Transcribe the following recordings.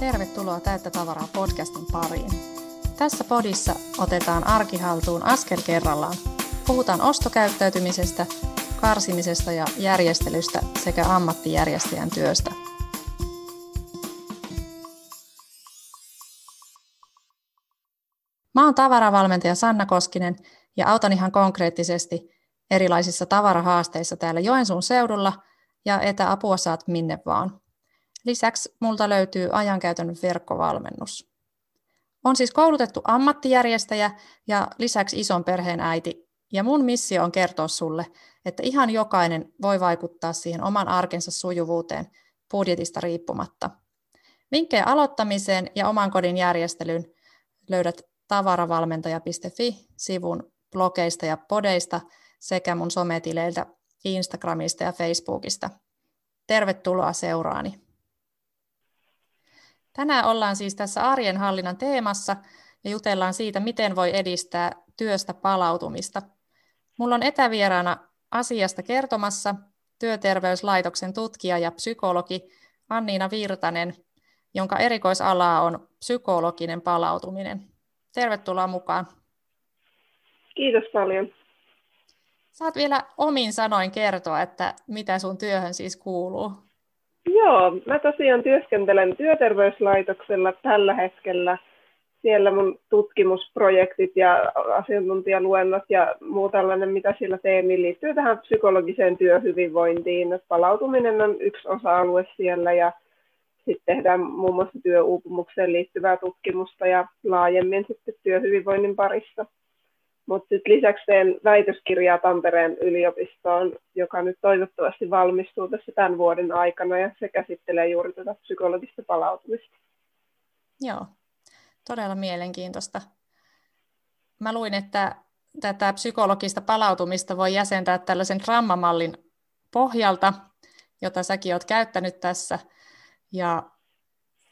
Tervetuloa Täyttä tavaraa podcastin pariin. Tässä podissa otetaan arkihaltuun askel kerrallaan. Puhutaan ostokäyttäytymisestä, karsimisesta ja järjestelystä sekä ammattijärjestäjän työstä. Mä oon tavaravalmentaja Sanna Koskinen ja autan ihan konkreettisesti erilaisissa tavarahaasteissa täällä Joensuun seudulla ja etäapua saat minne vaan. Lisäksi multa löytyy ajankäytön verkkovalmennus. On siis koulutettu ammattijärjestäjä ja lisäksi ison perheen äiti. Ja mun missio on kertoa sulle, että ihan jokainen voi vaikuttaa siihen oman arkensa sujuvuuteen budjetista riippumatta. Vinkkejä aloittamiseen ja oman kodin järjestelyyn löydät tavaravalmentaja.fi-sivun blogeista ja podeista sekä mun sometileiltä Instagramista ja Facebookista. Tervetuloa seuraani. Tänään ollaan siis tässä arjen hallinnan teemassa ja jutellaan siitä, miten voi edistää työstä palautumista. Mulla on etävieraana asiasta kertomassa työterveyslaitoksen tutkija ja psykologi Anniina Virtanen, jonka erikoisala on psykologinen palautuminen. Tervetuloa mukaan. Kiitos paljon. Saat vielä omin sanoin kertoa, että mitä sun työhön siis kuuluu. Joo, mä tosiaan työskentelen työterveyslaitoksella tällä hetkellä. Siellä mun tutkimusprojektit ja asiantuntijaluennot ja muu tällainen, mitä sillä teen, niin liittyy tähän psykologiseen työhyvinvointiin. Palautuminen on yksi osa-alue siellä ja sitten tehdään muun muassa työuupumukseen liittyvää tutkimusta ja laajemmin sitten työhyvinvoinnin parissa. Mutta sitten lisäksi teen väitöskirjaa Tampereen yliopistoon, joka nyt toivottavasti valmistuu tässä tämän vuoden aikana ja se käsittelee juuri tätä psykologista palautumista. Joo, todella mielenkiintoista. Mä luin, että tätä psykologista palautumista voi jäsentää tällaisen drammamallin pohjalta, jota säkin oot käyttänyt tässä. Ja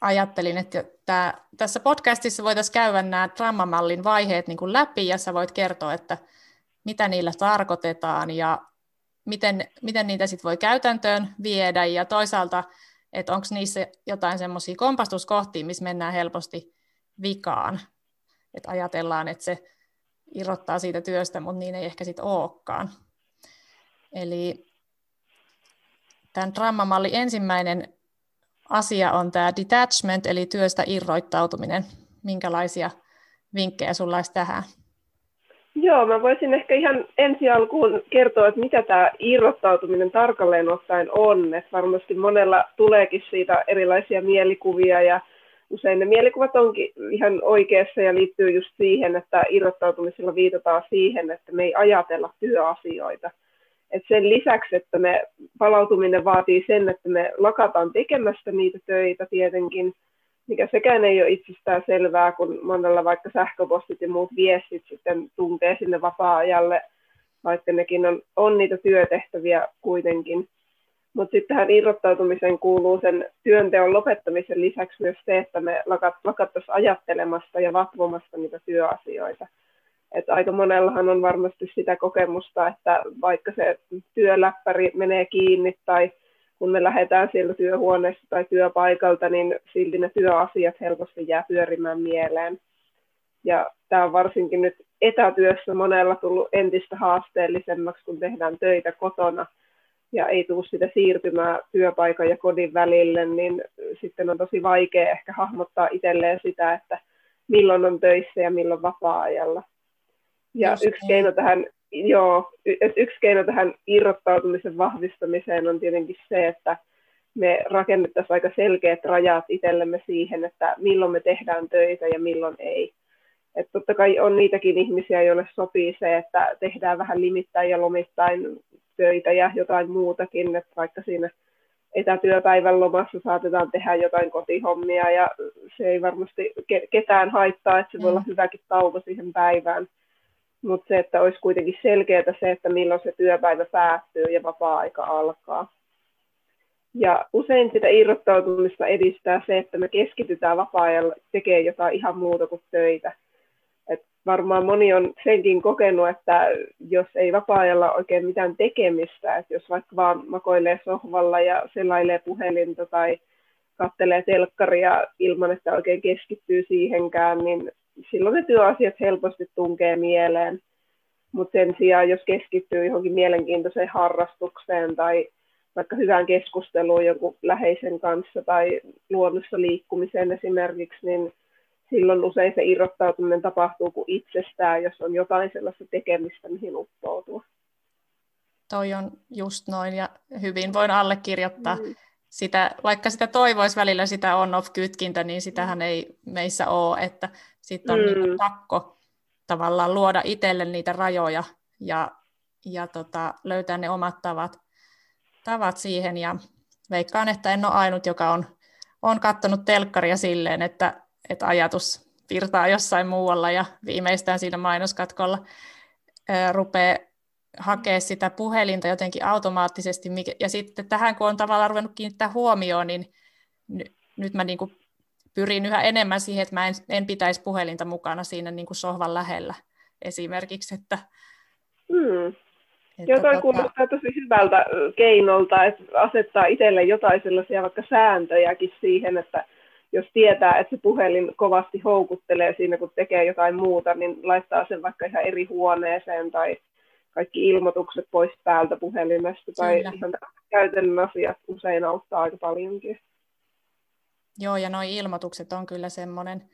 ajattelin, että tämä, tässä podcastissa voitaisiin käydä nämä drammamallin vaiheet niin läpi, ja sä voit kertoa, että mitä niillä tarkoitetaan ja miten, miten niitä sitten voi käytäntöön viedä, ja toisaalta, että onko niissä jotain semmoisia kompastuskohtia, missä mennään helposti vikaan. Että ajatellaan, että se irrottaa siitä työstä, mutta niin ei ehkä sitten olekaan. Eli tämän drammamallin ensimmäinen asia on tämä detachment, eli työstä irroittautuminen. Minkälaisia vinkkejä sulla olisi tähän? Joo, mä voisin ehkä ihan ensi alkuun kertoa, että mitä tämä irrottautuminen tarkalleen ottaen on. Että varmasti monella tuleekin siitä erilaisia mielikuvia ja usein ne mielikuvat onkin ihan oikeassa ja liittyy just siihen, että irrottautumisella viitataan siihen, että me ei ajatella työasioita – et sen lisäksi, että me palautuminen vaatii sen, että me lakataan tekemästä niitä töitä tietenkin, mikä sekään ei ole itsestään selvää, kun monella vaikka sähköpostit ja muut viestit sitten tunkee sinne vapaa-ajalle, vaikka nekin on, on niitä työtehtäviä kuitenkin. Mutta sitten tähän irrottautumiseen kuuluu sen työnteon lopettamisen lisäksi myös se, että me lakat, lakattaisiin ajattelemasta ja vatvomasta niitä työasioita. Että aika monellahan on varmasti sitä kokemusta, että vaikka se työläppäri menee kiinni tai kun me lähdetään sieltä työhuoneesta tai työpaikalta, niin silti ne työasiat helposti jää pyörimään mieleen. Ja tämä on varsinkin nyt etätyössä monella tullut entistä haasteellisemmaksi, kun tehdään töitä kotona ja ei tule sitä siirtymää työpaikan ja kodin välille, niin sitten on tosi vaikea ehkä hahmottaa itselleen sitä, että milloin on töissä ja milloin vapaa-ajalla. Ja Just yksi keino, tähän, joo, yksi keino tähän irrottautumisen vahvistamiseen on tietenkin se, että me rakennettaisiin aika selkeät rajat itsellemme siihen, että milloin me tehdään töitä ja milloin ei. Et totta kai on niitäkin ihmisiä, joille sopii se, että tehdään vähän limittäin ja lomittain töitä ja jotain muutakin, että vaikka siinä etätyöpäivän lomassa saatetaan tehdä jotain kotihommia ja se ei varmasti ketään haittaa, että se voi olla mm. hyväkin tauko siihen päivään mutta se, että olisi kuitenkin selkeää se, että milloin se työpäivä päättyy ja vapaa-aika alkaa. Ja usein sitä irrottautumista edistää se, että me keskitytään vapaa-ajalla tekemään jotain ihan muuta kuin töitä. Et varmaan moni on senkin kokenut, että jos ei vapaa-ajalla oikein mitään tekemistä, että jos vaikka vaan makoilee sohvalla ja selailee puhelinta tai kattelee telkkaria ilman, että oikein keskittyy siihenkään, niin silloin ne työasiat helposti tunkee mieleen. Mutta sen sijaan, jos keskittyy johonkin mielenkiintoiseen harrastukseen tai vaikka hyvään keskusteluun jonkun läheisen kanssa tai luonnossa liikkumiseen esimerkiksi, niin silloin usein se irrottautuminen tapahtuu kuin itsestään, jos on jotain sellaista tekemistä, mihin uppoutua. Toi on just noin ja hyvin voin allekirjoittaa. Mm. Sitä, vaikka sitä toivoisi välillä sitä on-off-kytkintä, niin sitähän ei meissä ole, että sitten on mm. niin pakko tavallaan luoda itselle niitä rajoja ja, ja tota, löytää ne omat tavat, tavat siihen. Ja veikkaan, että en ole ainut, joka on, on katsonut telkkaria silleen, että, että ajatus virtaa jossain muualla ja viimeistään siinä mainoskatkolla ää, rupeaa hakea sitä puhelinta jotenkin automaattisesti. Ja sitten tähän, kun on tavallaan ruvennut kiinnittää huomioon, niin nyt mä niin kuin pyrin yhä enemmän siihen, että mä en, en pitäisi puhelinta mukana siinä niin kuin sohvan lähellä esimerkiksi. Että, mm. että Joo, toi tota... kuulostaa tosi hyvältä keinolta, että asettaa itselle jotain sellaisia vaikka sääntöjäkin siihen, että jos tietää, että se puhelin kovasti houkuttelee siinä, kun tekee jotain muuta, niin laittaa sen vaikka ihan eri huoneeseen tai kaikki ilmoitukset pois päältä puhelimesta tai Kyllä. ihan käytännön asiat usein auttaa aika paljonkin. Joo, ja nuo ilmoitukset on kyllä semmoinen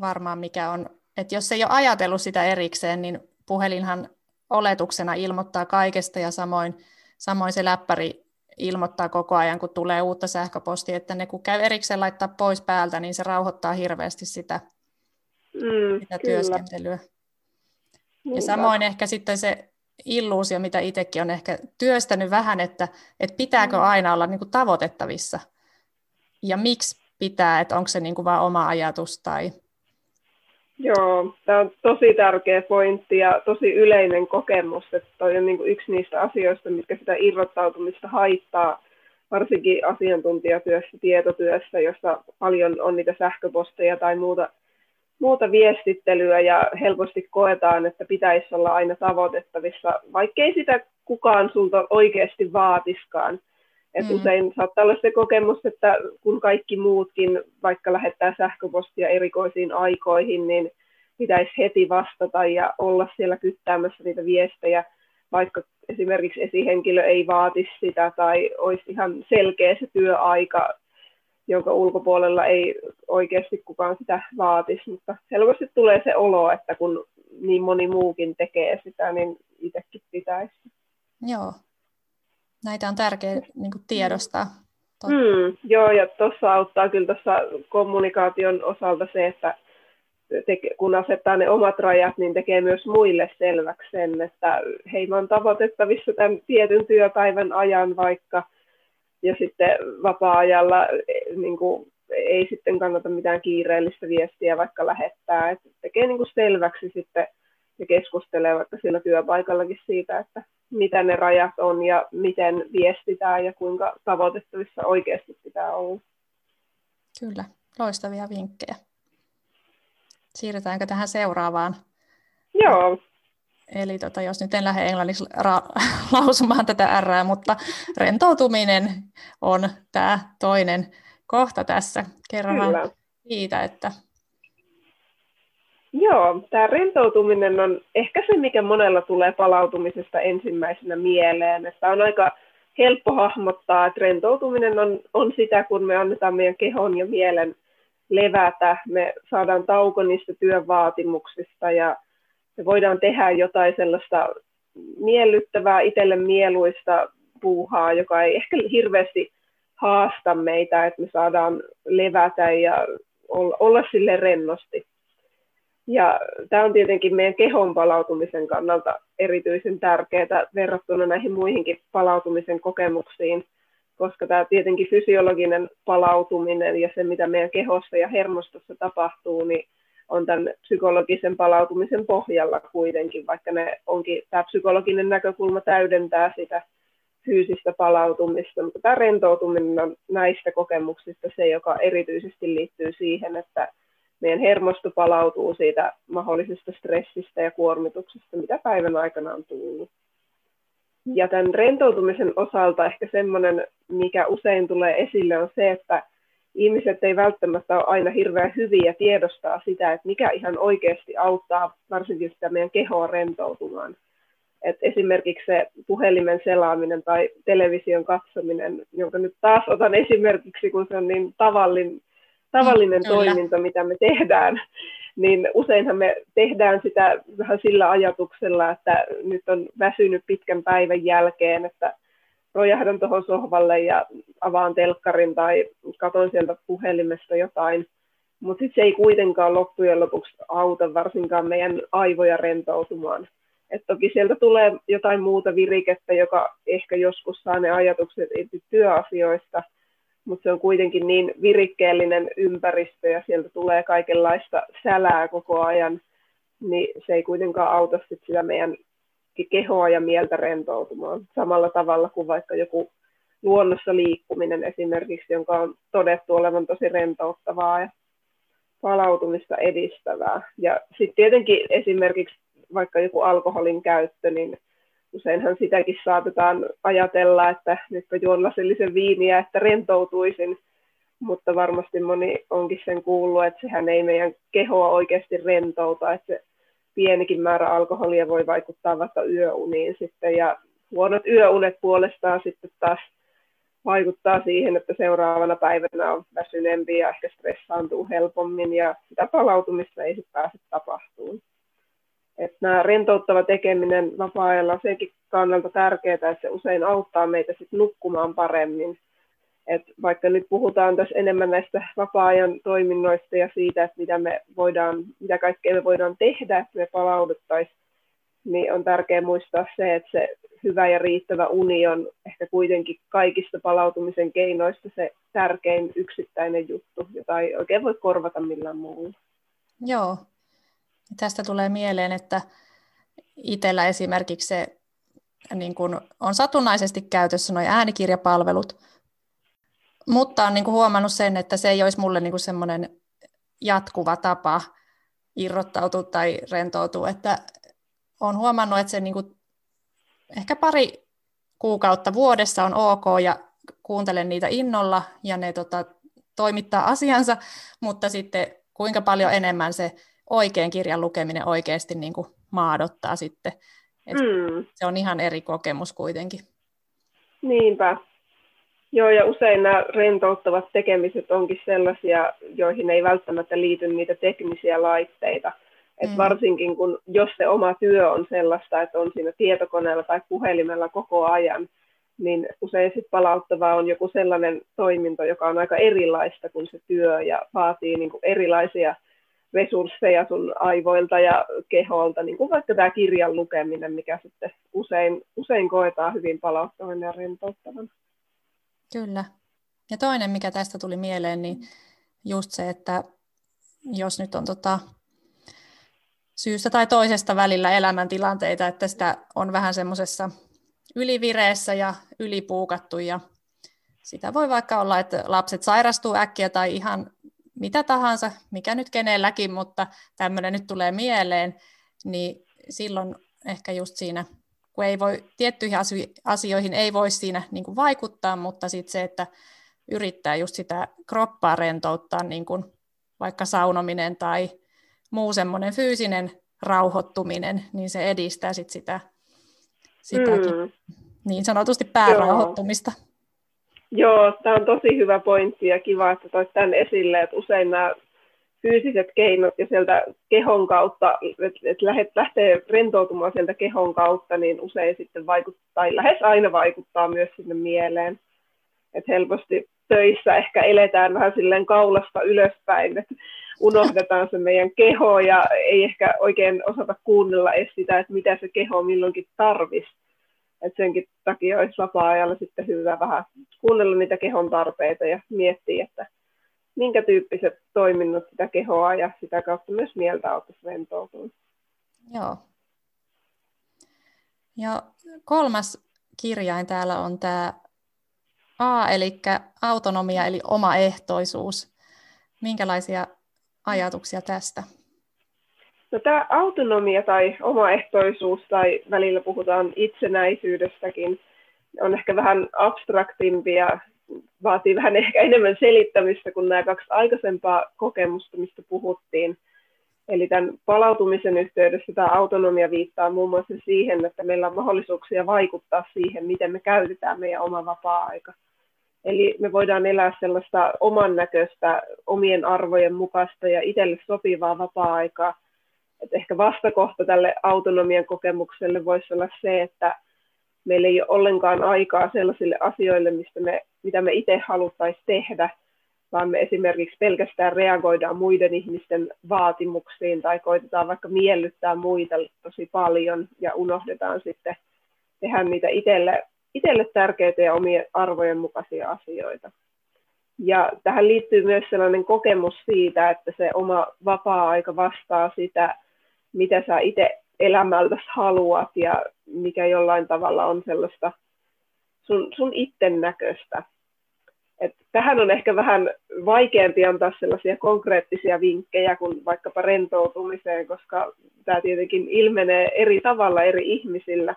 varmaan, mikä on, että jos ei ole ajatellut sitä erikseen, niin puhelinhan oletuksena ilmoittaa kaikesta ja samoin, samoin se läppäri ilmoittaa koko ajan, kun tulee uutta sähköpostia, että ne kun käy erikseen laittaa pois päältä, niin se rauhoittaa hirveästi sitä, mm, sitä työskentelyä. Ja samoin ehkä sitten se illuusio, mitä itsekin on ehkä työstänyt vähän, että, että pitääkö mm. aina olla niin kuin tavoitettavissa ja miksi pitää, että onko se niin kuin vain oma ajatus tai... Joo, tämä on tosi tärkeä pointti ja tosi yleinen kokemus, että toi on niin kuin yksi niistä asioista, mitkä sitä irrottautumista haittaa, varsinkin asiantuntijatyössä, tietotyössä, jossa paljon on niitä sähköposteja tai muuta muuta viestittelyä ja helposti koetaan, että pitäisi olla aina tavoitettavissa, vaikkei sitä kukaan sulta oikeasti vaatiskaan. Et mm. Usein saattaa olla se kokemus, että kun kaikki muutkin vaikka lähettää sähköpostia erikoisiin aikoihin, niin pitäisi heti vastata ja olla siellä kyttäämässä niitä viestejä, vaikka esimerkiksi esihenkilö ei vaatisi sitä tai olisi ihan selkeä se työaika jonka ulkopuolella ei oikeasti kukaan sitä vaatisi, mutta helposti tulee se olo, että kun niin moni muukin tekee sitä, niin itsekin pitäisi. Joo, näitä on tärkeää niin kuin tiedostaa. Mm, joo, ja tuossa auttaa kyllä tuossa kommunikaation osalta se, että teke, kun asettaa ne omat rajat, niin tekee myös muille selväksi sen, että hei, mä oon tavoitettavissa tämän tietyn työpäivän ajan vaikka – ja sitten vapaa-ajalla eh, niin kuin, ei sitten kannata mitään kiireellistä viestiä vaikka lähettää, että tekee niin kuin selväksi sitten ja keskustelee vaikka siellä työpaikallakin siitä, että mitä ne rajat on ja miten viestitään ja kuinka tavoitettavissa oikeasti pitää olla. Kyllä, loistavia vinkkejä. Siirrytäänkö tähän seuraavaan? Joo. Eli tota, jos nyt en lähde englanniksi ra- lausumaan tätä R, mutta rentoutuminen on tämä toinen kohta tässä. Kerrohan siitä, että... Joo, tämä rentoutuminen on ehkä se, mikä monella tulee palautumisesta ensimmäisenä mieleen. Että on aika helppo hahmottaa, että rentoutuminen on, on sitä, kun me annetaan meidän kehon ja mielen levätä. Me saadaan tauko niistä työvaatimuksista ja me voidaan tehdä jotain sellaista miellyttävää, itselle mieluista puuhaa, joka ei ehkä hirveästi haasta meitä, että me saadaan levätä ja olla, sille rennosti. Ja tämä on tietenkin meidän kehon palautumisen kannalta erityisen tärkeää verrattuna näihin muihinkin palautumisen kokemuksiin, koska tämä tietenkin fysiologinen palautuminen ja se, mitä meidän kehossa ja hermostossa tapahtuu, niin on tämän psykologisen palautumisen pohjalla kuitenkin, vaikka ne onkin, tämä psykologinen näkökulma täydentää sitä fyysistä palautumista, mutta tämä rentoutuminen on näistä kokemuksista se, joka erityisesti liittyy siihen, että meidän hermosto palautuu siitä mahdollisesta stressistä ja kuormituksesta, mitä päivän aikana on tullut. Ja tämän rentoutumisen osalta ehkä semmoinen, mikä usein tulee esille, on se, että ihmiset ei välttämättä ole aina hirveän hyviä tiedostaa sitä, että mikä ihan oikeasti auttaa varsinkin sitä meidän kehoa rentoutumaan. Et esimerkiksi se puhelimen selaaminen tai television katsominen, jonka nyt taas otan esimerkiksi, kun se on niin tavallin, tavallinen mm, toiminto, mitä me tehdään, niin useinhan me tehdään sitä vähän sillä ajatuksella, että nyt on väsynyt pitkän päivän jälkeen, että rojahdan tuohon sohvalle ja avaan telkkarin tai katon sieltä puhelimesta jotain. Mutta sitten se ei kuitenkaan loppujen lopuksi auta varsinkaan meidän aivoja rentoutumaan. Et toki sieltä tulee jotain muuta virikettä, joka ehkä joskus saa ne ajatukset irti työasioista, mutta se on kuitenkin niin virikkeellinen ympäristö ja sieltä tulee kaikenlaista sälää koko ajan, niin se ei kuitenkaan auta sit sitä meidän kehoa ja mieltä rentoutumaan samalla tavalla kuin vaikka joku luonnossa liikkuminen esimerkiksi, jonka on todettu olevan tosi rentouttavaa ja palautumista edistävää. Ja sitten tietenkin esimerkiksi vaikka joku alkoholin käyttö, niin useinhan sitäkin saatetaan ajatella, että nyt juon lasillisen viiniä, että rentoutuisin, mutta varmasti moni onkin sen kuullut, että sehän ei meidän kehoa oikeasti rentouta, että se pienikin määrä alkoholia voi vaikuttaa vaikka yöuniin sitten, ja huonot yöunet puolestaan sitten taas vaikuttaa siihen, että seuraavana päivänä on väsyneempi ja ehkä stressaantuu helpommin, ja sitä palautumista ei sitten pääse tapahtumaan. Että nämä rentouttava tekeminen vapaa-ajalla on senkin kannalta tärkeää, että se usein auttaa meitä sitten nukkumaan paremmin. Et vaikka nyt puhutaan tässä enemmän näistä vapaa-ajan toiminnoista ja siitä, että mitä, me voidaan, mitä kaikkea me voidaan tehdä, että me palauduttaisiin, niin on tärkeää muistaa se, että se hyvä ja riittävä uni on ehkä kuitenkin kaikista palautumisen keinoista se tärkein yksittäinen juttu, jota ei oikein voi korvata millään muulla. Joo. Tästä tulee mieleen, että itsellä esimerkiksi se niin kun on satunnaisesti käytössä nuo äänikirjapalvelut, mutta olen niin kuin huomannut sen, että se ei olisi mulle niin kuin semmoinen jatkuva tapa irrottautua tai rentoutua, että olen huomannut, että se niin kuin ehkä pari kuukautta vuodessa on ok ja kuuntelen niitä innolla ja ne tota, toimittaa asiansa, mutta sitten kuinka paljon enemmän se oikein kirjan lukeminen oikeasti niin kuin maadottaa sitten. Et mm. Se on ihan eri kokemus kuitenkin. Niinpä. Joo, ja usein nämä rentouttavat tekemiset onkin sellaisia, joihin ei välttämättä liity niitä teknisiä laitteita. Et mm. Varsinkin kun, jos se oma työ on sellaista, että on siinä tietokoneella tai puhelimella koko ajan, niin usein sit palauttavaa on joku sellainen toiminto, joka on aika erilaista kuin se työ ja vaatii niin kuin erilaisia resursseja sun aivoilta ja keholta, niin kuin vaikka tämä kirjan lukeminen, mikä sitten usein, usein koetaan hyvin palauttavan ja rentouttavan. Kyllä. Ja toinen, mikä tästä tuli mieleen, niin just se, että jos nyt on tota, syystä tai toisesta välillä elämäntilanteita, että sitä on vähän semmoisessa ylivireessä ja ylipuukattu ja sitä voi vaikka olla, että lapset sairastuu äkkiä tai ihan mitä tahansa, mikä nyt kenelläkin, mutta tämmöinen nyt tulee mieleen, niin silloin ehkä just siinä kun ei voi, tiettyihin asioihin ei voi siinä niin kuin vaikuttaa, mutta sitten se, että yrittää just sitä kroppaa rentouttaa, niin kuin vaikka saunominen tai muu semmoinen fyysinen rauhoittuminen, niin se edistää sit sitä sitäkin mm. niin sanotusti päärauhoittumista. Joo, Joo tämä on tosi hyvä pointti ja kiva, että toit tämän esille, että usein nämä fyysiset keinot ja sieltä kehon kautta, että et lähtee rentoutumaan sieltä kehon kautta, niin usein sitten vaikuttaa, tai lähes aina vaikuttaa myös sinne mieleen. Että helposti töissä ehkä eletään vähän silleen kaulasta ylöspäin, että unohdetaan se meidän keho ja ei ehkä oikein osata kuunnella edes sitä, että mitä se keho milloinkin tarvisi. että senkin takia olisi vapaa-ajalla sitten hyvä vähän kuunnella niitä kehon tarpeita ja miettiä, että minkä tyyppiset toiminnot sitä kehoa ja sitä kautta myös mieltä auttaisi rentoutumaan. Joo. Ja kolmas kirjain täällä on tämä A, eli autonomia, eli omaehtoisuus. Minkälaisia ajatuksia tästä? No, tämä autonomia tai omaehtoisuus, tai välillä puhutaan itsenäisyydestäkin, on ehkä vähän abstraktimpi ja vaatii vähän ehkä enemmän selittämistä kuin nämä kaksi aikaisempaa kokemusta, mistä puhuttiin. Eli tämän palautumisen yhteydessä tämä autonomia viittaa muun muassa siihen, että meillä on mahdollisuuksia vaikuttaa siihen, miten me käytetään meidän oma vapaa-aika. Eli me voidaan elää sellaista oman näköistä, omien arvojen mukaista ja itselle sopivaa vapaa-aikaa. Et ehkä vastakohta tälle autonomian kokemukselle voisi olla se, että meillä ei ole ollenkaan aikaa sellaisille asioille, mistä me, mitä me itse haluttaisiin tehdä, vaan me esimerkiksi pelkästään reagoidaan muiden ihmisten vaatimuksiin tai koitetaan vaikka miellyttää muita tosi paljon ja unohdetaan sitten tehdä niitä itselle, itselle tärkeitä ja omien arvojen mukaisia asioita. Ja tähän liittyy myös sellainen kokemus siitä, että se oma vapaa-aika vastaa sitä, mitä sä itse elämältä haluat ja mikä jollain tavalla on sellaista sun, sun itten näköistä. Et tähän on ehkä vähän vaikeampi antaa sellaisia konkreettisia vinkkejä kuin vaikkapa rentoutumiseen, koska tämä tietenkin ilmenee eri tavalla eri ihmisillä.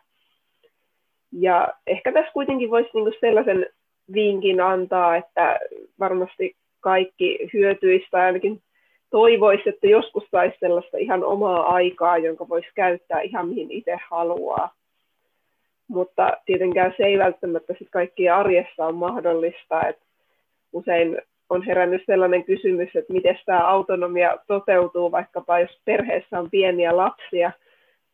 Ja ehkä tässä kuitenkin voisi niinku sellaisen vinkin antaa, että varmasti kaikki hyötyistä ainakin toivoisi, että joskus saisi sellaista ihan omaa aikaa, jonka voisi käyttää ihan mihin itse haluaa. Mutta tietenkään se ei välttämättä sit kaikkia arjessa on mahdollista. Et usein on herännyt sellainen kysymys, että miten tämä autonomia toteutuu, vaikkapa jos perheessä on pieniä lapsia,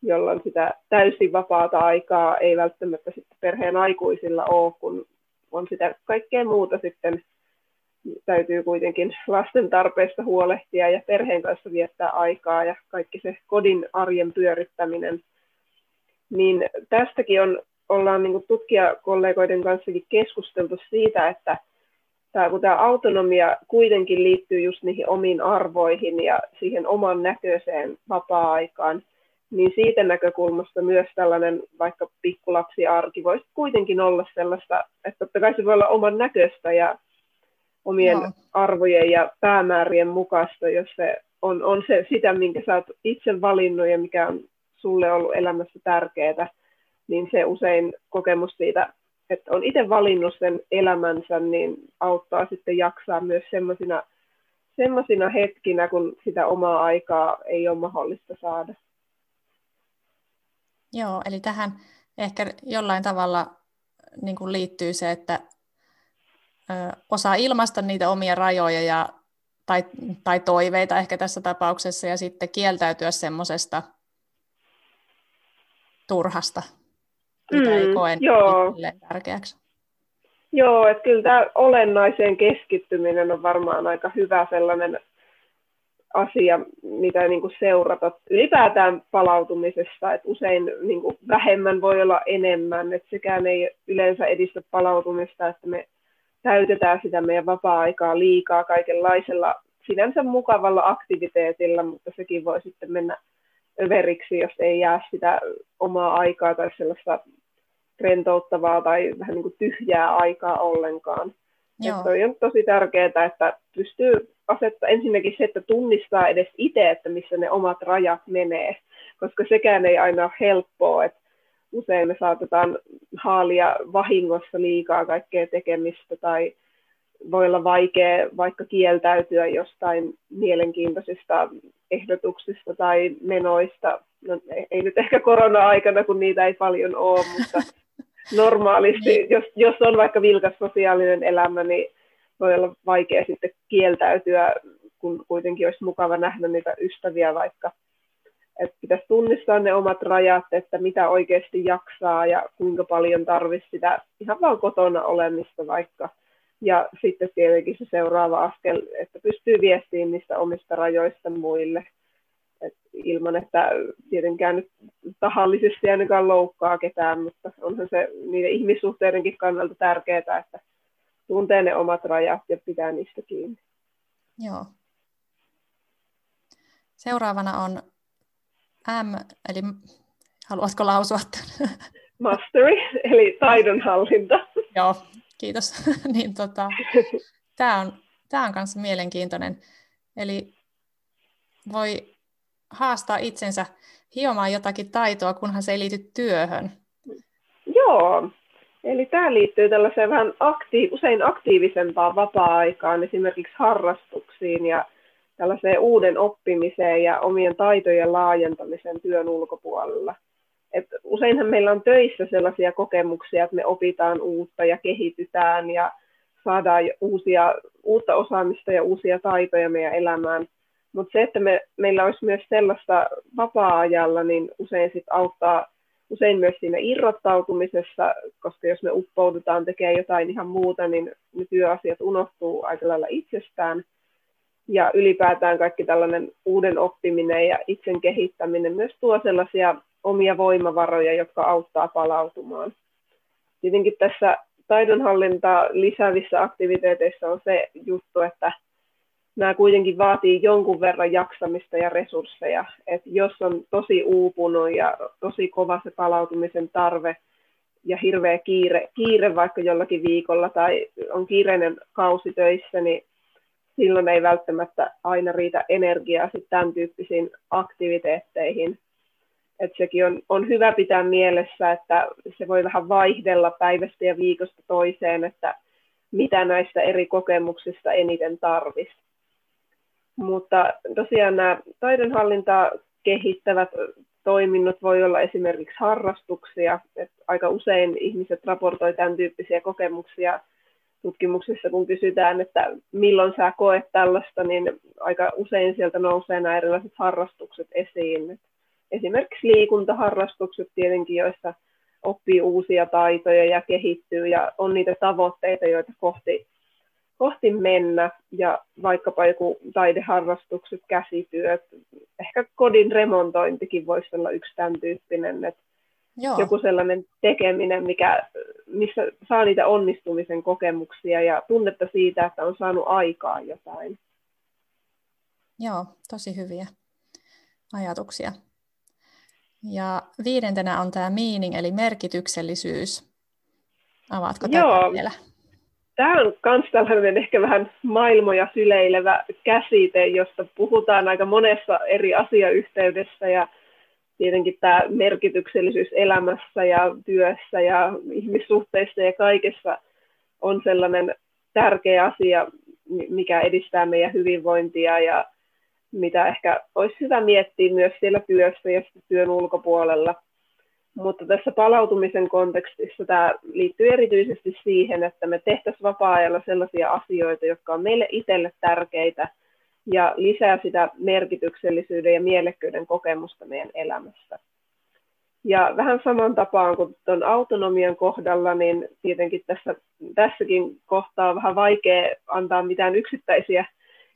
jolloin sitä täysin vapaata aikaa ei välttämättä sitten perheen aikuisilla ole, kun on sitä kaikkea muuta sitten täytyy kuitenkin lasten tarpeista huolehtia ja perheen kanssa viettää aikaa ja kaikki se kodin arjen pyörittäminen. Niin tästäkin on, ollaan niin tutkijakollegoiden kanssakin keskusteltu siitä, että tämä, kun tämä autonomia kuitenkin liittyy just niihin omiin arvoihin ja siihen oman näköiseen vapaa-aikaan, niin siitä näkökulmasta myös tällainen vaikka pikkulapsiarki voisi kuitenkin olla sellaista, että totta kai se voi olla oman näköistä ja omien Joo. arvojen ja päämäärien mukaista, jos se on, on se sitä, minkä sä oot itse valinnut ja mikä on sulle ollut elämässä tärkeää, niin se usein kokemus siitä, että on itse valinnut sen elämänsä, niin auttaa sitten jaksaa myös semmoisina semmoisina hetkinä, kun sitä omaa aikaa ei ole mahdollista saada. Joo, eli tähän ehkä jollain tavalla niin kuin liittyy se, että osaa ilmaista niitä omia rajoja ja, tai, tai toiveita ehkä tässä tapauksessa ja sitten kieltäytyä semmoisesta turhasta, mitä mm, ei koe joo. tärkeäksi. Joo, että kyllä tämä olennaiseen keskittyminen on varmaan aika hyvä sellainen asia, mitä niin kuin seurata ylipäätään palautumisesta, että usein niin kuin vähemmän voi olla enemmän, että sekään ei yleensä edistä palautumista, että me täytetään sitä meidän vapaa-aikaa liikaa kaikenlaisella sinänsä mukavalla aktiviteetilla, mutta sekin voi sitten mennä överiksi, jos ei jää sitä omaa aikaa tai sellaista rentouttavaa tai vähän niin kuin tyhjää aikaa ollenkaan. Joo. Toi on tosi tärkeää, että pystyy asettaa ensinnäkin se, että tunnistaa edes itse, että missä ne omat rajat menee, koska sekään ei aina ole helppoa, että usein me saatetaan haalia vahingossa liikaa kaikkea tekemistä tai voi olla vaikea vaikka kieltäytyä jostain mielenkiintoisista ehdotuksista tai menoista. No, ei nyt ehkä korona-aikana, kun niitä ei paljon ole, mutta normaalisti, niin. jos, jos on vaikka vilkas sosiaalinen elämä, niin voi olla vaikea sitten kieltäytyä, kun kuitenkin olisi mukava nähdä niitä ystäviä vaikka että pitäisi tunnistaa ne omat rajat, että mitä oikeasti jaksaa ja kuinka paljon tarvitsisi sitä ihan vaan kotona olemista vaikka. Ja sitten tietenkin se seuraava askel, että pystyy viestiin niistä omista rajoista muille. Et ilman, että tietenkään nyt tahallisesti ainakaan loukkaa ketään, mutta onhan se niiden ihmissuhteidenkin kannalta tärkeää, että tuntee ne omat rajat ja pitää niistä kiinni. Joo. Seuraavana on M, eli haluatko lausua tämän? Mastery, eli taidonhallinta. Joo, kiitos. niin, tota, tämä on, tää on myös mielenkiintoinen. Eli voi haastaa itsensä hiomaan jotakin taitoa, kunhan se ei liity työhön. Joo, Eli tämä liittyy tällaiseen vähän aktiiv- usein aktiivisempaan vapaa-aikaan, esimerkiksi harrastuksiin ja tällaiseen uuden oppimiseen ja omien taitojen laajentamiseen työn ulkopuolella. Et useinhan meillä on töissä sellaisia kokemuksia, että me opitaan uutta ja kehitytään ja saadaan uusia, uutta osaamista ja uusia taitoja meidän elämään. Mutta se, että me, meillä olisi myös sellaista vapaa-ajalla, niin usein sit auttaa usein myös siinä irrottautumisessa, koska jos me uppoudutaan tekemään jotain ihan muuta, niin ne työasiat unohtuu aika lailla itsestään. Ja ylipäätään kaikki tällainen uuden oppiminen ja itsen kehittäminen myös tuo sellaisia omia voimavaroja, jotka auttaa palautumaan. Tietenkin tässä taidonhallintaa lisäävissä aktiviteeteissa on se juttu, että nämä kuitenkin vaatii jonkun verran jaksamista ja resursseja. Et jos on tosi uupunut ja tosi kova se palautumisen tarve ja hirveä kiire, kiire vaikka jollakin viikolla tai on kiireinen kausi töissä, niin silloin ei välttämättä aina riitä energiaa sitten tämän tyyppisiin aktiviteetteihin. Et sekin on, on hyvä pitää mielessä, että se voi vähän vaihdella päivästä ja viikosta toiseen, että mitä näistä eri kokemuksista eniten tarvitsisi. Mutta tosiaan nämä taidonhallintaa kehittävät toiminnot voi olla esimerkiksi harrastuksia. Et aika usein ihmiset raportoi tämän tyyppisiä kokemuksia tutkimuksissa, kun kysytään, että milloin sä koet tällaista, niin aika usein sieltä nousee nämä erilaiset harrastukset esiin. Esimerkiksi liikuntaharrastukset tietenkin, joissa oppii uusia taitoja ja kehittyy ja on niitä tavoitteita, joita kohti kohti mennä ja vaikkapa joku taideharrastukset, käsityöt, ehkä kodin remontointikin voisi olla yksi tämän tyyppinen, että Joo. joku sellainen tekeminen, mikä, missä saa niitä onnistumisen kokemuksia ja tunnetta siitä, että on saanut aikaa jotain. Joo, tosi hyviä ajatuksia. Ja viidentenä on tämä meaning, eli merkityksellisyys. Avaatko tätä vielä? tämä on myös tällainen ehkä vähän maailmoja syleilevä käsite, josta puhutaan aika monessa eri asiayhteydessä ja tietenkin tämä merkityksellisyys elämässä ja työssä ja ihmissuhteissa ja kaikessa on sellainen tärkeä asia, mikä edistää meidän hyvinvointia ja mitä ehkä olisi hyvä miettiä myös siellä työssä ja työn ulkopuolella. Mutta tässä palautumisen kontekstissa tämä liittyy erityisesti siihen, että me tehtäisiin vapaa-ajalla sellaisia asioita, jotka on meille itselle tärkeitä ja lisää sitä merkityksellisyyden ja mielekkyyden kokemusta meidän elämässä. Ja vähän saman tapaan kuin tuon autonomian kohdalla, niin tietenkin tässä, tässäkin kohtaa on vähän vaikea antaa mitään yksittäisiä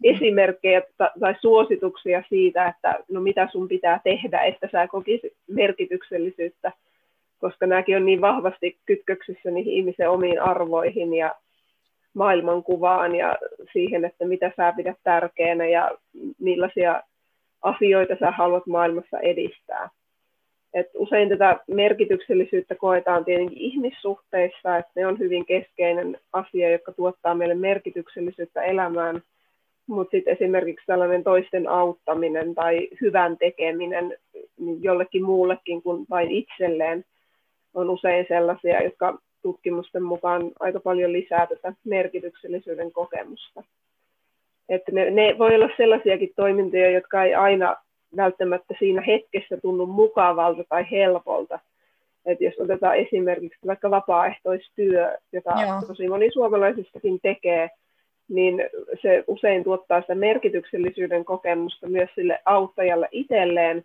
esimerkkejä tai suosituksia siitä, että no mitä sun pitää tehdä, että sä kokisit merkityksellisyyttä, koska nämäkin on niin vahvasti kytköksissä niihin ihmisen omiin arvoihin ja maailmankuvaan ja siihen, että mitä sä pidät tärkeänä ja millaisia asioita sä haluat maailmassa edistää. Et usein tätä merkityksellisyyttä koetaan tietenkin ihmissuhteissa, että ne on hyvin keskeinen asia, joka tuottaa meille merkityksellisyyttä elämään – mutta sitten esimerkiksi tällainen toisten auttaminen tai hyvän tekeminen niin jollekin muullekin kuin vain itselleen on usein sellaisia, jotka tutkimusten mukaan aika paljon lisää tätä merkityksellisyyden kokemusta. Että ne, ne voi olla sellaisiakin toimintoja, jotka ei aina välttämättä siinä hetkessä tunnu mukavalta tai helpolta. Et jos otetaan esimerkiksi vaikka vapaaehtoistyö, jota Joo. tosi moni suomalaisistakin tekee, niin se usein tuottaa sitä merkityksellisyyden kokemusta myös sille auttajalle itselleen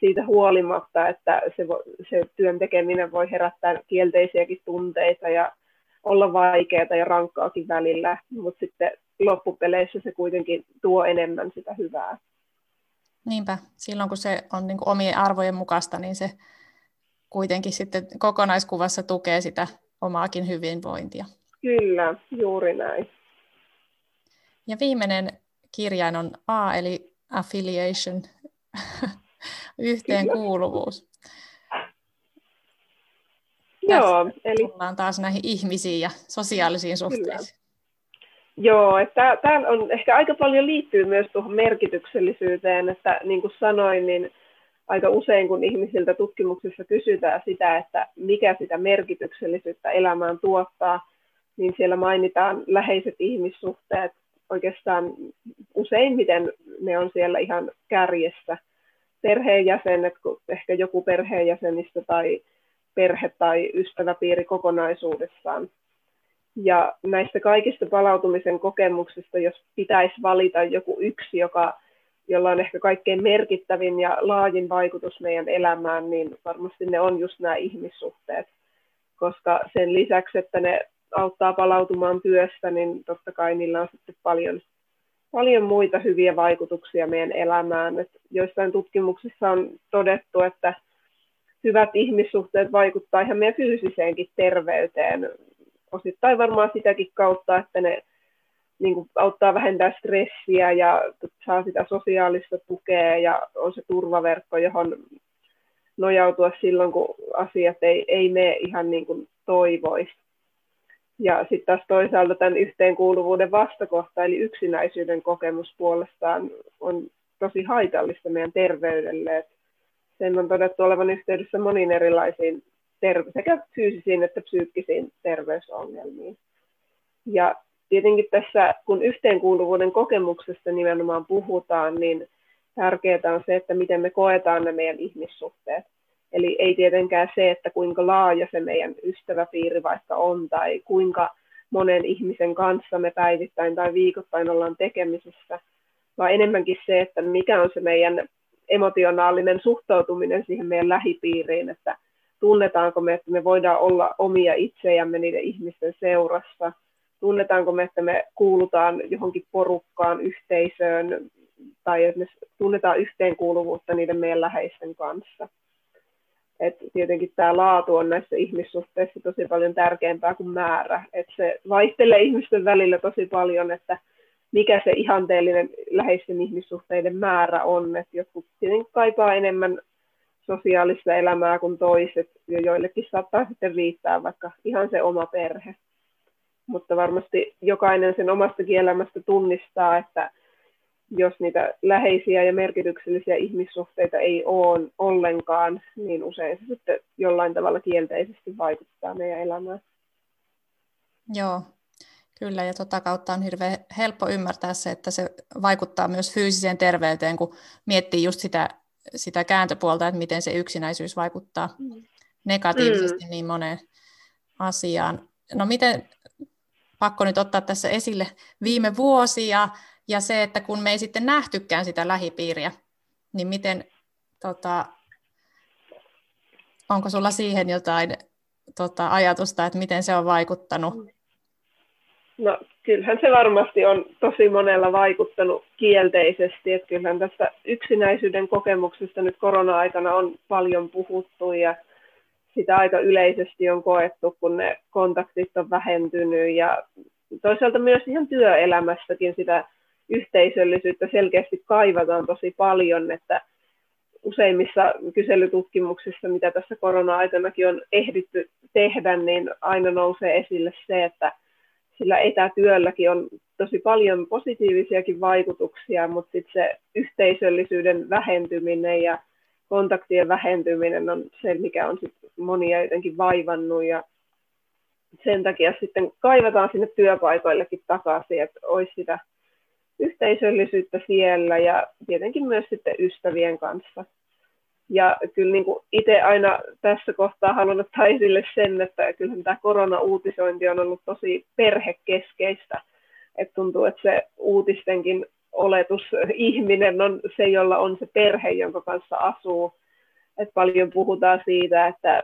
siitä huolimatta, että se, vo, se työn tekeminen voi herättää kielteisiäkin tunteita ja olla vaikeaa ja rankkaakin välillä, mutta sitten loppupeleissä se kuitenkin tuo enemmän sitä hyvää. Niinpä, silloin kun se on niin kuin omien arvojen mukaista, niin se kuitenkin sitten kokonaiskuvassa tukee sitä omaakin hyvinvointia. Kyllä, juuri näin. Ja viimeinen kirjain on A, eli affiliation, yhteenkuuluvuus. Joo, eli... Tullaan taas näihin ihmisiin ja sosiaalisiin suhteisiin. Joo, että tämä on ehkä aika paljon liittyy myös tuohon merkityksellisyyteen, että niin kuin sanoin, niin aika usein, kun ihmisiltä tutkimuksissa kysytään sitä, että mikä sitä merkityksellisyyttä elämään tuottaa, niin siellä mainitaan läheiset ihmissuhteet oikeastaan useimmiten ne on siellä ihan kärjessä. Perheenjäsenet, ehkä joku perheenjäsenistä tai perhe tai ystäväpiiri kokonaisuudessaan. Ja näistä kaikista palautumisen kokemuksista, jos pitäisi valita joku yksi, joka, jolla on ehkä kaikkein merkittävin ja laajin vaikutus meidän elämään, niin varmasti ne on just nämä ihmissuhteet. Koska sen lisäksi, että ne auttaa palautumaan työstä, niin totta kai niillä on sitten paljon, paljon muita hyviä vaikutuksia meidän elämään. Et joissain tutkimuksissa on todettu, että hyvät ihmissuhteet vaikuttaa ihan meidän fyysiseenkin terveyteen. Osittain varmaan sitäkin kautta, että ne niin kuin auttaa vähentää stressiä ja saa sitä sosiaalista tukea ja on se turvaverkko, johon nojautua silloin, kun asiat ei, ei mene ihan niin kuin toivoisi. Ja sitten taas toisaalta tämän yhteenkuuluvuuden vastakohta, eli yksinäisyyden kokemus puolestaan on tosi haitallista meidän terveydelle. Et sen on todettu olevan yhteydessä moniin erilaisiin terve- sekä fyysisiin että psyykkisiin terveysongelmiin. Ja tietenkin tässä, kun yhteenkuuluvuuden kokemuksesta nimenomaan puhutaan, niin tärkeää on se, että miten me koetaan ne meidän ihmissuhteet. Eli ei tietenkään se, että kuinka laaja se meidän ystäväpiiri vaikka on tai kuinka monen ihmisen kanssa me päivittäin tai viikoittain ollaan tekemisissä, vaan enemmänkin se, että mikä on se meidän emotionaalinen suhtautuminen siihen meidän lähipiiriin, että tunnetaanko me, että me voidaan olla omia itsejämme niiden ihmisten seurassa, tunnetaanko me, että me kuulutaan johonkin porukkaan, yhteisöön, tai että me tunnetaan yhteenkuuluvuutta niiden meidän läheisten kanssa. Et tietenkin tämä laatu on näissä ihmissuhteissa tosi paljon tärkeämpää kuin määrä. Et se vaihtelee ihmisten välillä tosi paljon, että mikä se ihanteellinen läheisten ihmissuhteiden määrä on. Et jotkut tietenkin kaipaa enemmän sosiaalista elämää kuin toiset, ja joillekin saattaa sitten riittää vaikka ihan se oma perhe. Mutta varmasti jokainen sen omasta elämästä tunnistaa, että jos niitä läheisiä ja merkityksellisiä ihmissuhteita ei ole ollenkaan, niin usein se sitten jollain tavalla kielteisesti vaikuttaa meidän elämään. Joo, kyllä, ja tota kautta on hirveän helppo ymmärtää se, että se vaikuttaa myös fyysiseen terveyteen, kun miettii just sitä, sitä kääntöpuolta, että miten se yksinäisyys vaikuttaa mm. negatiivisesti mm. niin moneen asiaan. No miten, pakko nyt ottaa tässä esille viime vuosia, ja se, että kun me ei sitten nähtykään sitä lähipiiriä, niin miten, tota, onko sulla siihen jotain tota, ajatusta, että miten se on vaikuttanut? No kyllähän se varmasti on tosi monella vaikuttanut kielteisesti, että kyllähän tästä yksinäisyyden kokemuksesta nyt korona-aikana on paljon puhuttu ja sitä aika yleisesti on koettu, kun ne kontaktit on vähentynyt ja toisaalta myös ihan työelämässäkin sitä yhteisöllisyyttä selkeästi kaivataan tosi paljon, että useimmissa kyselytutkimuksissa, mitä tässä korona-aikanakin on ehditty tehdä, niin aina nousee esille se, että sillä etätyölläkin on tosi paljon positiivisiakin vaikutuksia, mutta sitten se yhteisöllisyyden vähentyminen ja kontaktien vähentyminen on se, mikä on sit monia jotenkin vaivannut ja sen takia sitten kaivataan sinne työpaikoillekin takaisin, että olisi sitä yhteisöllisyyttä siellä ja tietenkin myös sitten ystävien kanssa. Ja kyllä niin kuin itse aina tässä kohtaa haluan ottaa esille sen, että kyllähän tämä korona-uutisointi on ollut tosi perhekeskeistä. Että tuntuu, että se uutistenkin oletus ihminen on se, jolla on se perhe, jonka kanssa asuu. Et paljon puhutaan siitä, että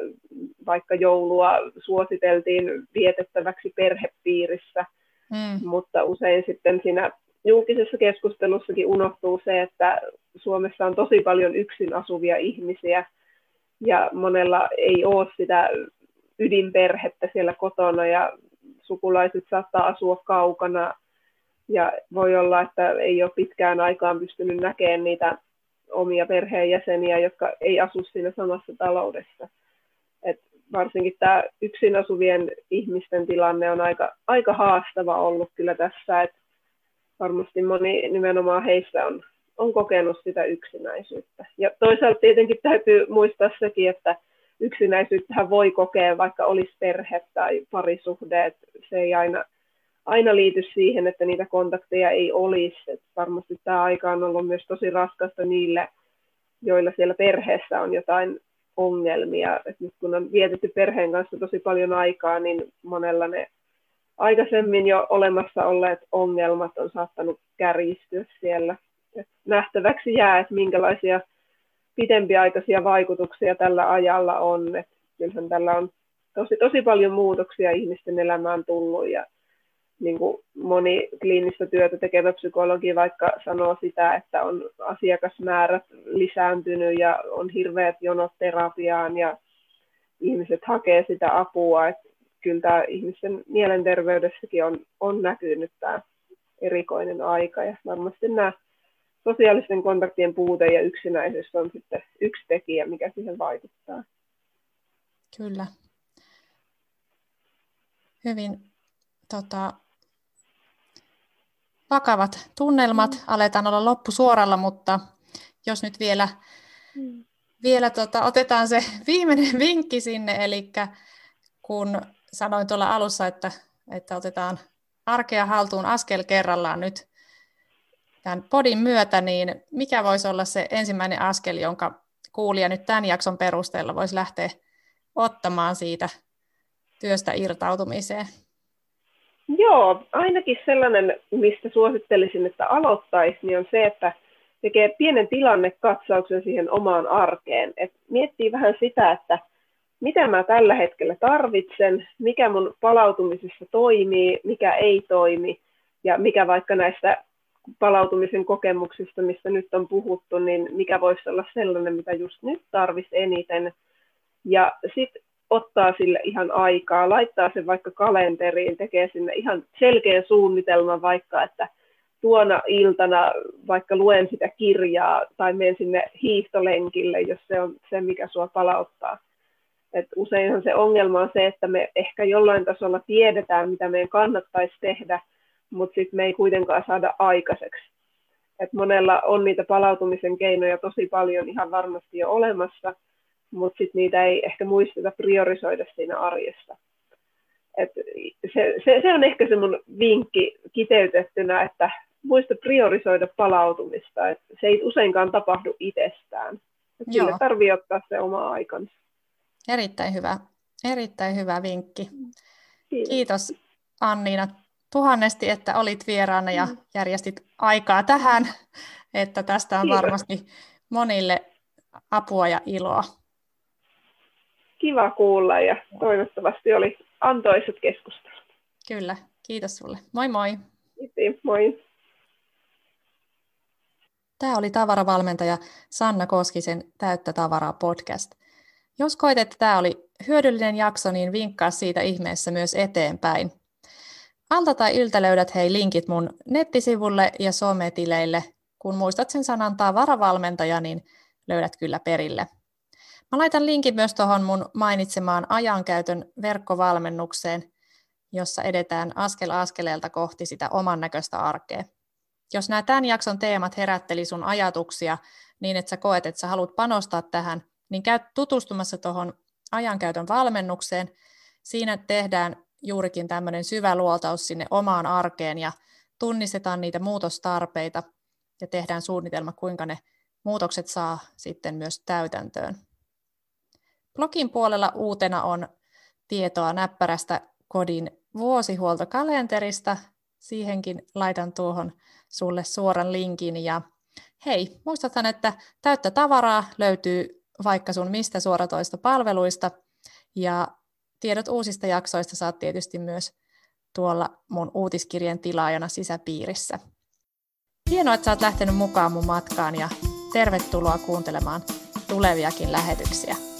vaikka joulua suositeltiin vietettäväksi perhepiirissä, mm. mutta usein sitten siinä julkisessa keskustelussakin unohtuu se, että Suomessa on tosi paljon yksin asuvia ihmisiä ja monella ei ole sitä ydinperhettä siellä kotona ja sukulaiset saattaa asua kaukana ja voi olla, että ei ole pitkään aikaan pystynyt näkemään niitä omia perheenjäseniä, jotka ei asu siinä samassa taloudessa. Et varsinkin tämä yksin asuvien ihmisten tilanne on aika, aika haastava ollut kyllä tässä, että varmasti moni nimenomaan heistä on on kokenut sitä yksinäisyyttä. Ja toisaalta tietenkin täytyy muistaa sekin, että yksinäisyyttähän voi kokea, vaikka olisi perhe tai parisuhde, että se ei aina, aina liity siihen, että niitä kontakteja ei olisi. Et varmasti tämä aika on ollut myös tosi raskasta niille, joilla siellä perheessä on jotain ongelmia. Et nyt kun on vietetty perheen kanssa tosi paljon aikaa, niin monella ne aikaisemmin jo olemassa olleet ongelmat on saattanut kärjistyä siellä. Et nähtäväksi jää, että minkälaisia pitempiaikaisia vaikutuksia tällä ajalla on. Et kyllähän tällä on tosi, tosi paljon muutoksia ihmisten elämään tullut ja niin kuin moni kliinistä työtä tekevä psykologi vaikka sanoo sitä, että on asiakasmäärät lisääntynyt ja on hirveät jonot terapiaan ja ihmiset hakee sitä apua. Että kyllä tämä ihmisten mielenterveydessäkin on, on näkynyt tämä erikoinen aika ja varmasti nämä sosiaalisten kontaktien puute ja yksinäisyys on sitten yksi tekijä, mikä siihen vaikuttaa. Kyllä. Hyvin tota, vakavat tunnelmat. Mm. Aletaan olla loppusuoralla, mutta jos nyt vielä, mm. vielä tota, otetaan se viimeinen vinkki sinne, eli kun sanoin tuolla alussa, että, että otetaan arkea haltuun askel kerrallaan nyt tämän podin myötä, niin mikä voisi olla se ensimmäinen askel, jonka kuulija nyt tämän jakson perusteella voisi lähteä ottamaan siitä työstä irtautumiseen? Joo, ainakin sellainen, mistä suosittelisin, että aloittaisi, niin on se, että tekee pienen tilannekatsauksen siihen omaan arkeen. Et miettii vähän sitä, että mitä mä tällä hetkellä tarvitsen, mikä mun palautumisessa toimii, mikä ei toimi, ja mikä vaikka näistä palautumisen kokemuksista, mistä nyt on puhuttu, niin mikä voisi olla sellainen, mitä just nyt tarvitsisi eniten. Ja sitten ottaa sille ihan aikaa, laittaa sen vaikka kalenteriin, tekee sinne ihan selkeän suunnitelman vaikka, että tuona iltana vaikka luen sitä kirjaa tai menen sinne hiihtolenkille, jos se on se, mikä sua palauttaa. Et useinhan se ongelma on se, että me ehkä jollain tasolla tiedetään, mitä meidän kannattaisi tehdä, mutta sitten me ei kuitenkaan saada aikaiseksi. Et monella on niitä palautumisen keinoja tosi paljon ihan varmasti jo olemassa, mutta sitten niitä ei ehkä muisteta priorisoida siinä arjessa. Et se, se, se on ehkä se mun vinkki kiteytettynä, että muista priorisoida palautumista. Et se ei useinkaan tapahdu itsestään. Et sille tarvii ottaa se oma aikansa. Erittäin hyvä, erittäin hyvä vinkki. Kiitos, Kiitos Anniina tuhannesti, että olit vieraana ja mm. järjestit aikaa tähän, että tästä on Kiitos. varmasti monille apua ja iloa. Kiva kuulla ja toivottavasti oli antoisat keskustelut. Kyllä, kiitos sulle. Moi moi. Kiitos, moi. Tämä oli tavaravalmentaja Sanna Koskisen Täyttä tavaraa podcast. Jos koet, että tämä oli hyödyllinen jakso, niin vinkkaa siitä ihmeessä myös eteenpäin. Alta tai yltä löydät hei linkit mun nettisivulle ja sometileille. Kun muistat sen sanan tavaravalmentaja, niin löydät kyllä perille. Mä laitan linkin myös tuohon mun mainitsemaan ajankäytön verkkovalmennukseen, jossa edetään askel askeleelta kohti sitä oman näköistä arkea. Jos nämä tämän jakson teemat herätteli sun ajatuksia niin, että sä koet, että sä haluat panostaa tähän, niin käy tutustumassa tuohon ajankäytön valmennukseen. Siinä tehdään juurikin tämmöinen syvä luotaus sinne omaan arkeen ja tunnistetaan niitä muutostarpeita ja tehdään suunnitelma, kuinka ne muutokset saa sitten myös täytäntöön. Blogin puolella uutena on tietoa näppärästä kodin vuosihuoltokalenterista. Siihenkin laitan tuohon sulle suoran linkin. Ja hei, muistathan, että täyttä tavaraa löytyy vaikka sun mistä suoratoista palveluista. Ja tiedot uusista jaksoista saat tietysti myös tuolla mun uutiskirjan tilaajana sisäpiirissä. Hienoa, että sä oot lähtenyt mukaan mun matkaan ja tervetuloa kuuntelemaan tuleviakin lähetyksiä.